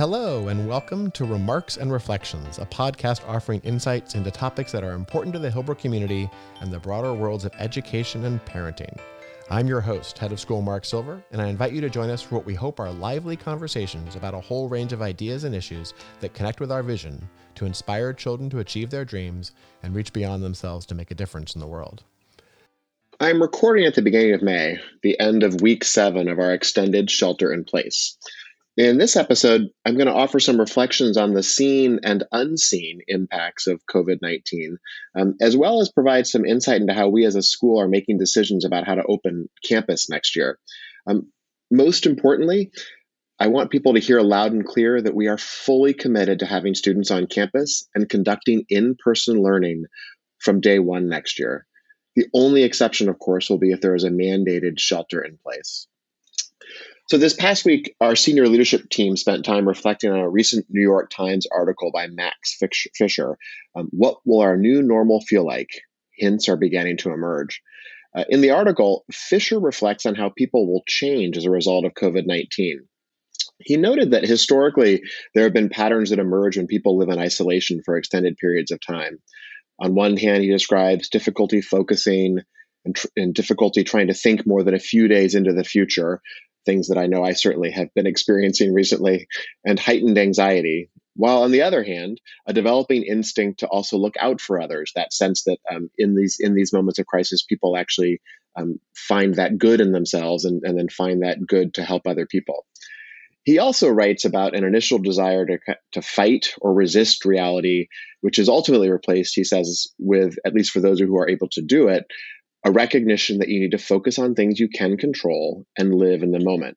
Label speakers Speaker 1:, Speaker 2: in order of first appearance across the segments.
Speaker 1: Hello, and welcome to Remarks and Reflections, a podcast offering insights into topics that are important to the Hillbrook community and the broader worlds of education and parenting. I'm your host, Head of School Mark Silver, and I invite you to join us for what we hope are lively conversations about a whole range of ideas and issues that connect with our vision to inspire children to achieve their dreams and reach beyond themselves to make a difference in the world.
Speaker 2: I'm recording at the beginning of May, the end of week seven of our extended shelter in place. In this episode, I'm going to offer some reflections on the seen and unseen impacts of COVID 19, um, as well as provide some insight into how we as a school are making decisions about how to open campus next year. Um, most importantly, I want people to hear loud and clear that we are fully committed to having students on campus and conducting in person learning from day one next year. The only exception, of course, will be if there is a mandated shelter in place. So, this past week, our senior leadership team spent time reflecting on a recent New York Times article by Max Fisher um, What Will Our New Normal Feel Like? Hints are beginning to emerge. Uh, in the article, Fisher reflects on how people will change as a result of COVID 19. He noted that historically, there have been patterns that emerge when people live in isolation for extended periods of time. On one hand, he describes difficulty focusing and, tr- and difficulty trying to think more than a few days into the future, things that I know I certainly have been experiencing recently, and heightened anxiety. While on the other hand, a developing instinct to also look out for others, that sense that um, in these in these moments of crisis, people actually um, find that good in themselves and, and then find that good to help other people. He also writes about an initial desire to, to fight or resist reality, which is ultimately replaced, he says, with, at least for those who are able to do it, a recognition that you need to focus on things you can control and live in the moment.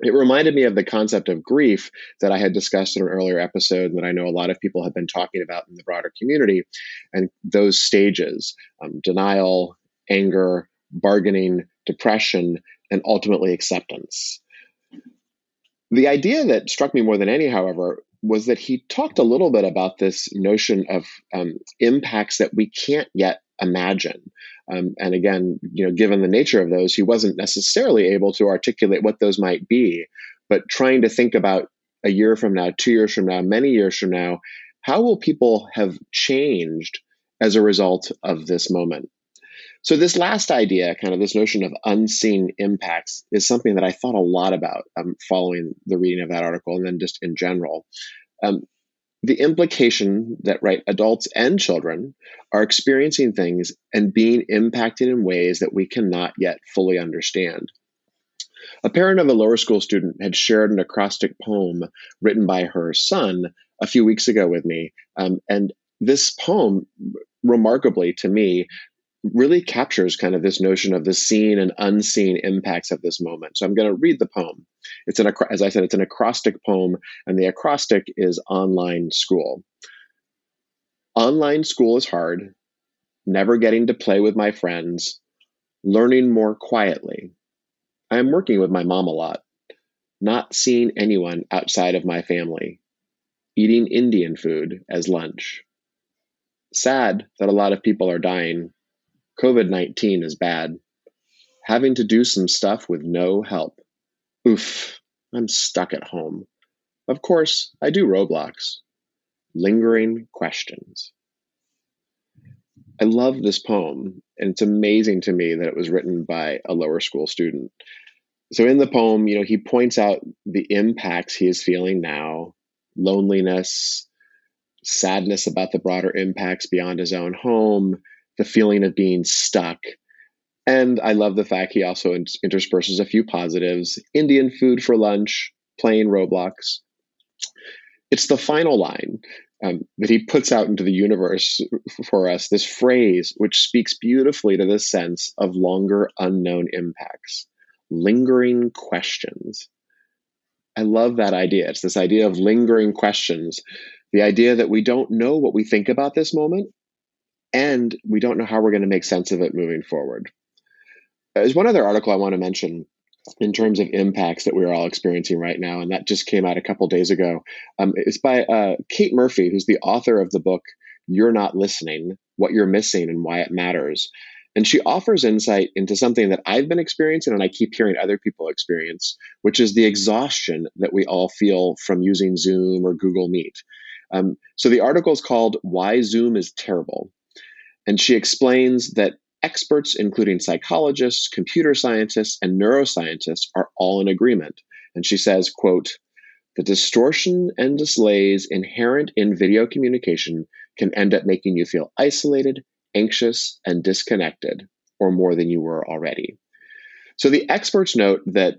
Speaker 2: It reminded me of the concept of grief that I had discussed in an earlier episode that I know a lot of people have been talking about in the broader community, and those stages um, denial, anger, bargaining, depression, and ultimately acceptance. The idea that struck me more than any, however, was that he talked a little bit about this notion of um, impacts that we can't yet imagine. Um, and again, you know, given the nature of those, he wasn't necessarily able to articulate what those might be. But trying to think about a year from now, two years from now, many years from now, how will people have changed as a result of this moment? So, this last idea, kind of this notion of unseen impacts, is something that I thought a lot about um, following the reading of that article and then just in general. Um, the implication that right adults and children are experiencing things and being impacted in ways that we cannot yet fully understand. A parent of a lower school student had shared an acrostic poem written by her son a few weeks ago with me. Um, and this poem, remarkably to me, really captures kind of this notion of the seen and unseen impacts of this moment. So I'm going to read the poem. It's an, as I said, it's an acrostic poem, and the acrostic is online school. Online school is hard, never getting to play with my friends, learning more quietly. I am working with my mom a lot, not seeing anyone outside of my family, eating Indian food as lunch. Sad that a lot of people are dying COVID 19 is bad. Having to do some stuff with no help. Oof, I'm stuck at home. Of course, I do Roblox. Lingering questions. I love this poem, and it's amazing to me that it was written by a lower school student. So, in the poem, you know, he points out the impacts he is feeling now loneliness, sadness about the broader impacts beyond his own home, the feeling of being stuck. And I love the fact he also intersperses a few positives Indian food for lunch, playing Roblox. It's the final line um, that he puts out into the universe for us, this phrase, which speaks beautifully to this sense of longer unknown impacts, lingering questions. I love that idea. It's this idea of lingering questions, the idea that we don't know what we think about this moment, and we don't know how we're going to make sense of it moving forward. There's one other article I want to mention in terms of impacts that we're all experiencing right now, and that just came out a couple days ago. Um, it's by uh, Kate Murphy, who's the author of the book "You're Not Listening: What You're Missing and Why It Matters." And she offers insight into something that I've been experiencing and I keep hearing other people experience, which is the exhaustion that we all feel from using Zoom or Google Meet. Um, so the article is called Why Zoom is Terrible. And she explains that experts, including psychologists, computer scientists, and neuroscientists, are all in agreement. And she says, quote, the distortion and delays inherent in video communication can end up making you feel isolated, anxious, and disconnected, or more than you were already. So the experts note that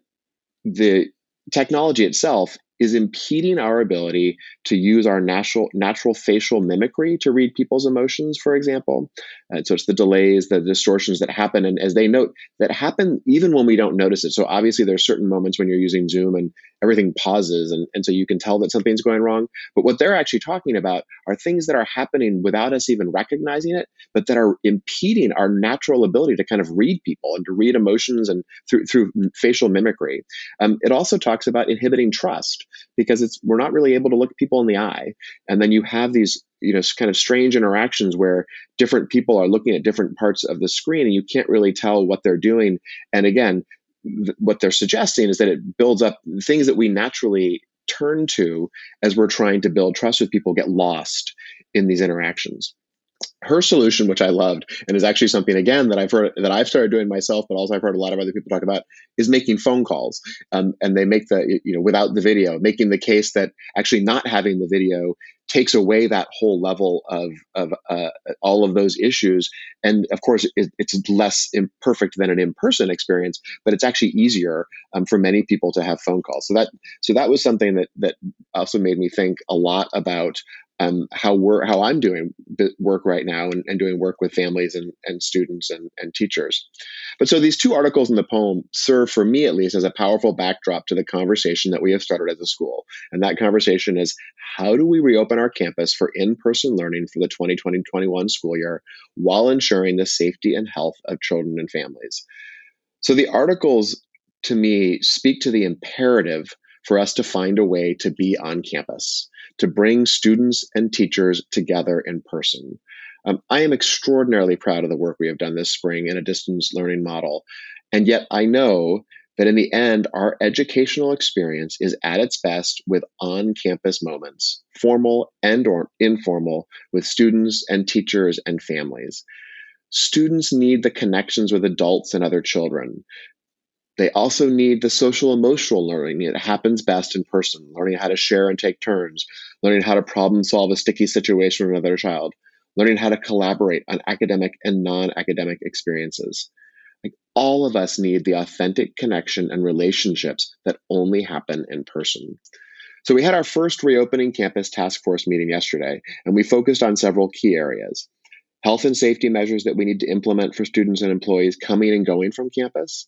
Speaker 2: the technology itself is impeding our ability to use our natural natural facial mimicry to read people's emotions, for example. And so it's the delays, the distortions that happen, and as they note, that happen even when we don't notice it. So obviously, there's certain moments when you're using Zoom and everything pauses, and, and so you can tell that something's going wrong. But what they're actually talking about are things that are happening without us even recognizing it, but that are impeding our natural ability to kind of read people and to read emotions and through through facial mimicry. Um, it also talks about inhibiting trust because it's we're not really able to look people in the eye. And then you have these you know kind of strange interactions where different people are looking at different parts of the screen and you can't really tell what they're doing. And again th- what they're suggesting is that it builds up things that we naturally turn to as we're trying to build trust with people get lost in these interactions her solution, which I loved, and is actually something again that I've heard that I've started doing myself, but also I've heard a lot of other people talk about, is making phone calls. Um, and they make the you know without the video, making the case that actually not having the video takes away that whole level of of uh, all of those issues. And of course, it, it's less imperfect than an in person experience, but it's actually easier um, for many people to have phone calls. So that so that was something that that also made me think a lot about um, how we're how I'm doing work right now and, and doing work with families and, and students and, and teachers. But so these two articles in the poem serve for me at least as a powerful backdrop to the conversation that we have started as a school. And that conversation is how do we reopen our campus for in-person learning for the 2020-21 school year while ensuring the safety and health of children and families? So the articles to me speak to the imperative for us to find a way to be on campus to bring students and teachers together in person. Um, I am extraordinarily proud of the work we have done this spring in a distance learning model. And yet I know that in the end, our educational experience is at its best with on campus moments, formal and or informal, with students and teachers and families. Students need the connections with adults and other children. They also need the social emotional learning that happens best in person, learning how to share and take turns, learning how to problem solve a sticky situation with another child, learning how to collaborate on academic and non academic experiences. Like all of us need the authentic connection and relationships that only happen in person. So we had our first reopening campus task force meeting yesterday, and we focused on several key areas. Health and safety measures that we need to implement for students and employees coming and going from campus,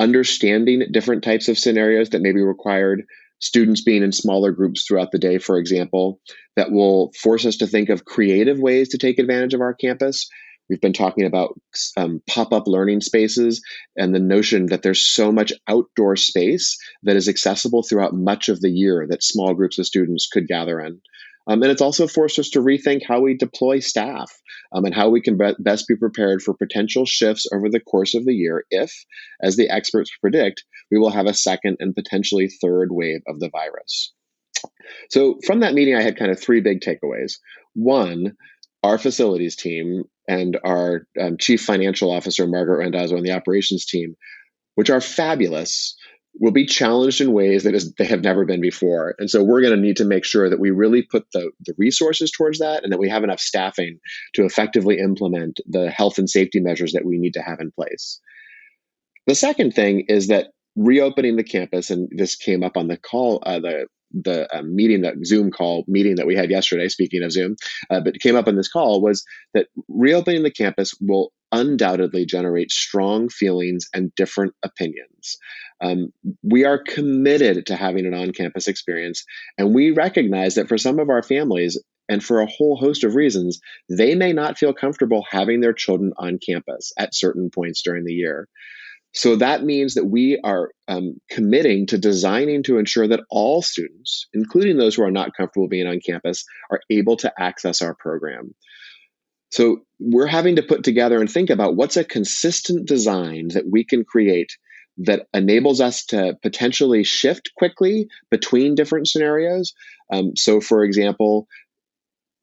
Speaker 2: understanding different types of scenarios that may be required, students being in smaller groups throughout the day, for example, that will force us to think of creative ways to take advantage of our campus. We've been talking about um, pop up learning spaces and the notion that there's so much outdoor space that is accessible throughout much of the year that small groups of students could gather in. Um, and it's also forced us to rethink how we deploy staff um, and how we can be- best be prepared for potential shifts over the course of the year if, as the experts predict, we will have a second and potentially third wave of the virus. So, from that meeting, I had kind of three big takeaways. One, our facilities team and our um, chief financial officer, Margaret Randazzo, and the operations team, which are fabulous, will be challenged in ways that is, they have never been before. And so we're going to need to make sure that we really put the, the resources towards that and that we have enough staffing to effectively implement the health and safety measures that we need to have in place. The second thing is that reopening the campus, and this came up on the call, uh, the the uh, meeting that Zoom call meeting that we had yesterday. Speaking of Zoom, uh, but came up on this call was that reopening the campus will undoubtedly generate strong feelings and different opinions. Um, we are committed to having an on campus experience, and we recognize that for some of our families, and for a whole host of reasons, they may not feel comfortable having their children on campus at certain points during the year. So that means that we are um, committing to designing to ensure that all students, including those who are not comfortable being on campus, are able to access our program. So we're having to put together and think about what's a consistent design that we can create that enables us to potentially shift quickly between different scenarios. Um, so, for example,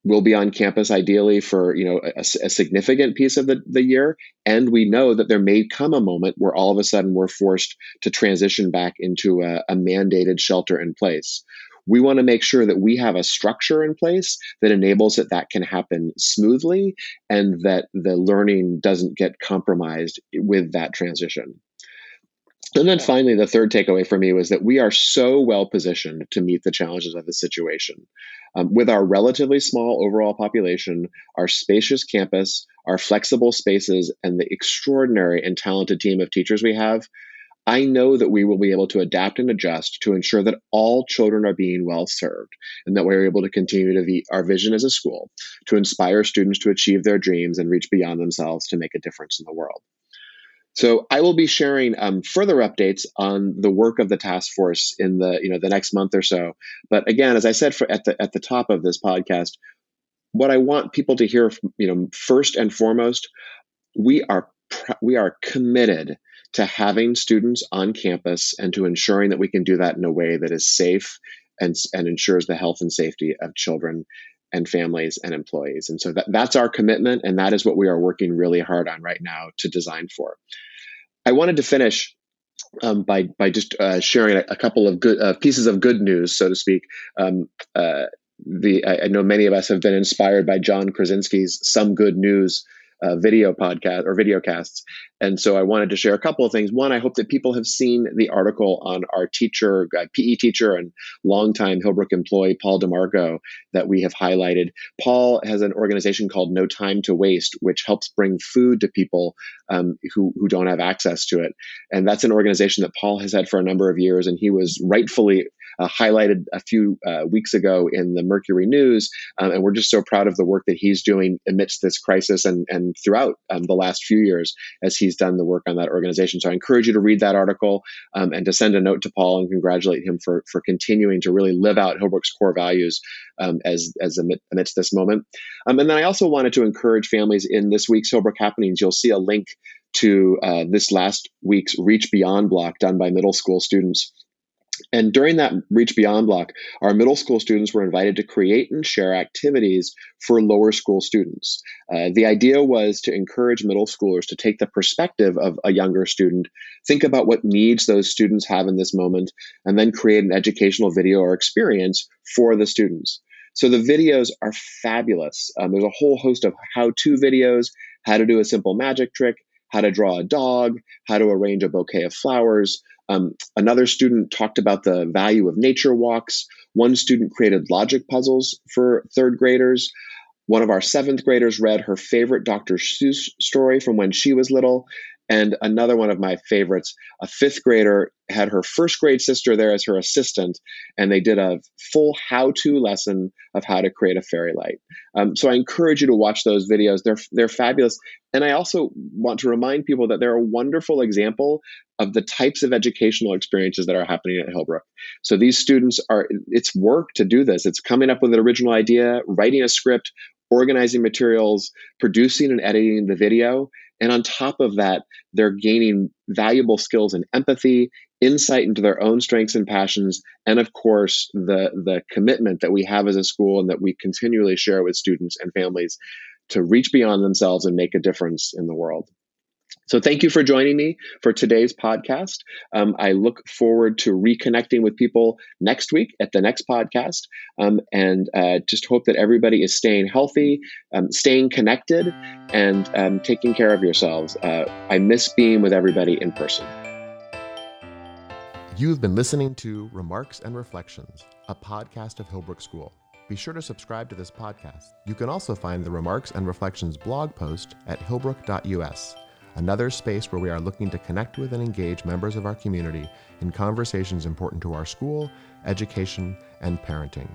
Speaker 2: we'll be on campus ideally for you know a, a, significant piece of the, the year and we know that there may come a moment where all of a sudden we're forced to transition back into a, a mandated shelter in place we want to make sure that we have a structure in place that enables that that can happen smoothly and that the learning doesn't get compromised with that transition and then finally, the third takeaway for me was that we are so well positioned to meet the challenges of the situation. Um, with our relatively small overall population, our spacious campus, our flexible spaces, and the extraordinary and talented team of teachers we have, I know that we will be able to adapt and adjust to ensure that all children are being well served and that we're able to continue to be our vision as a school to inspire students to achieve their dreams and reach beyond themselves to make a difference in the world. So I will be sharing um, further updates on the work of the task force in the you know the next month or so. But again, as I said for, at the at the top of this podcast, what I want people to hear, you know, first and foremost, we are we are committed to having students on campus and to ensuring that we can do that in a way that is safe and and ensures the health and safety of children and families and employees. And so that, that's our commitment, and that is what we are working really hard on right now to design for. I wanted to finish um, by by just uh, sharing a, a, couple of good uh, pieces of good news, so to speak. Um, uh, the I, I, know many of us have been inspired by John Krasinski's "Some Good News" uh, video podcast or video casts. And so I wanted to share a couple of things. One, I hope that people have seen the article on our teacher, uh, PE teacher, and longtime Hillbrook employee, Paul DeMarco, that we have highlighted. Paul has an organization called No Time to Waste, which helps bring food to people um, who, who don't have access to it. And that's an organization that Paul has had for a number of years. And he was rightfully uh, highlighted a few uh, weeks ago in the Mercury News. Um, and we're just so proud of the work that he's doing amidst this crisis and, and throughout um, the last few years as he's done the work on that organization. So I encourage you to read that article um, and to send a note to Paul and congratulate him for, for continuing to really live out Hillbrook's core values um, as, as amidst this moment. Um, and then I also wanted to encourage families in this week's Hillbrook Happenings. You'll see a link to uh, this last week's Reach Beyond block done by middle school students. And during that Reach Beyond block, our middle school students were invited to create and share activities for lower school students. Uh, the idea was to encourage middle schoolers to take the perspective of a younger student, think about what needs those students have in this moment, and then create an educational video or experience for the students. So the videos are fabulous. Um, there's a whole host of how to videos, how to do a simple magic trick, how to draw a dog, how to arrange a bouquet of flowers. Um, another student talked about the value of nature walks. One student created logic puzzles for third graders. One of our seventh graders read her favorite Dr. Seuss story from when she was little. And another one of my favorites, a fifth grader had her first grade sister there as her assistant, and they did a full how to lesson of how to create a fairy light. Um, so I encourage you to watch those videos. They're, they're fabulous. And I also want to remind people that they're a wonderful example of the types of educational experiences that are happening at Hillbrook. So these students are, it's work to do this. It's coming up with an original idea, writing a script, organizing materials, producing and editing the video. And on top of that, they're gaining valuable skills in empathy, insight into their own strengths and passions, and of course, the, the commitment that we have as a school and that we continually share with students and families to reach beyond themselves and make a difference in the world. So, thank you for joining me for today's podcast. Um, I look forward to reconnecting with people next week at the next podcast, um, and uh, just hope that everybody is staying healthy, um, staying connected, and um, taking care of yourselves. Uh, I miss being with everybody in person.
Speaker 1: You've been listening to Remarks and Reflections, a podcast of Hillbrook School. Be sure to subscribe to this podcast. You can also find the Remarks and Reflections blog post at hillbrook.us another space where we are looking to connect with and engage members of our community in conversations important to our school, education, and parenting.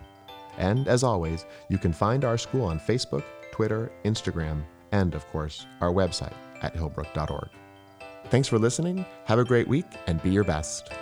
Speaker 1: And as always, you can find our school on Facebook, Twitter, Instagram, and of course, our website at hillbrook.org. Thanks for listening, have a great week, and be your best.